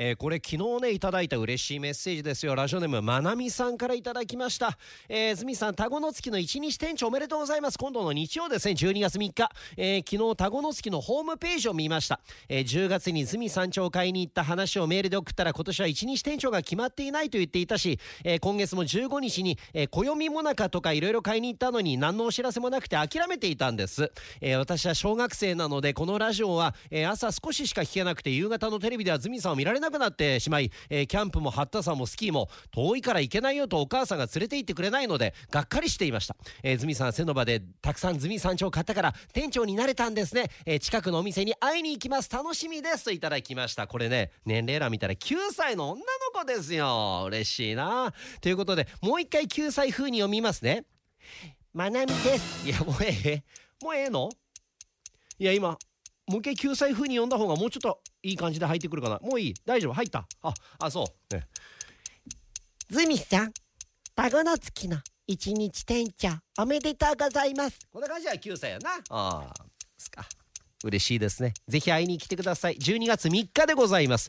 えー、これ昨日ねいただいた嬉しいメッセージですよ。ラジオネームまなみさんからいただきました。えー、ずみさん田子の月の一日店長おめでとうございます。今度の日曜ですね。12月3日、えー、昨日田子の月のホームページを見ました、えー、10月にずみ山頂買いに行った話をメールで送ったら今年は一日店長が決まっていないと言っていたし、えー、今月も15日に、えー、暦もなかとかいろいろ買いに行ったのに何のお知らせもなくて諦めていたんです、えー、私は小学生なのでこのラジオは、えー、朝少ししか聞けなくて夕方のテレビではずみさんを見られなくなってしまいえー、キャンプも八田さんもスキーも遠いから行けないよとお母さんが連れて行ってくれないのでがっかりしていました、えー、ズミさん背の場でたくさんズミ山頂買ったから店長になれたんですね、えー、近くのお店に会いに行きます。楽しみです。といただきました。これね年齢欄見たら9歳の女の子ですよ。嬉しいな。ということでもう一回9歳風に読みますねまなみですいやもうええ？もうええのいや今もう一回救済風に読んだ方がもうちょっといい感じで入ってくるかな。もういい。大丈夫。入った。ああそう、ね、ズミさん孫の月の一日店長おめでとうございます。こんな感じは9歳やな。ああ。すか。嬉しいですね。ぜひ会いに来てください。12月3日でございます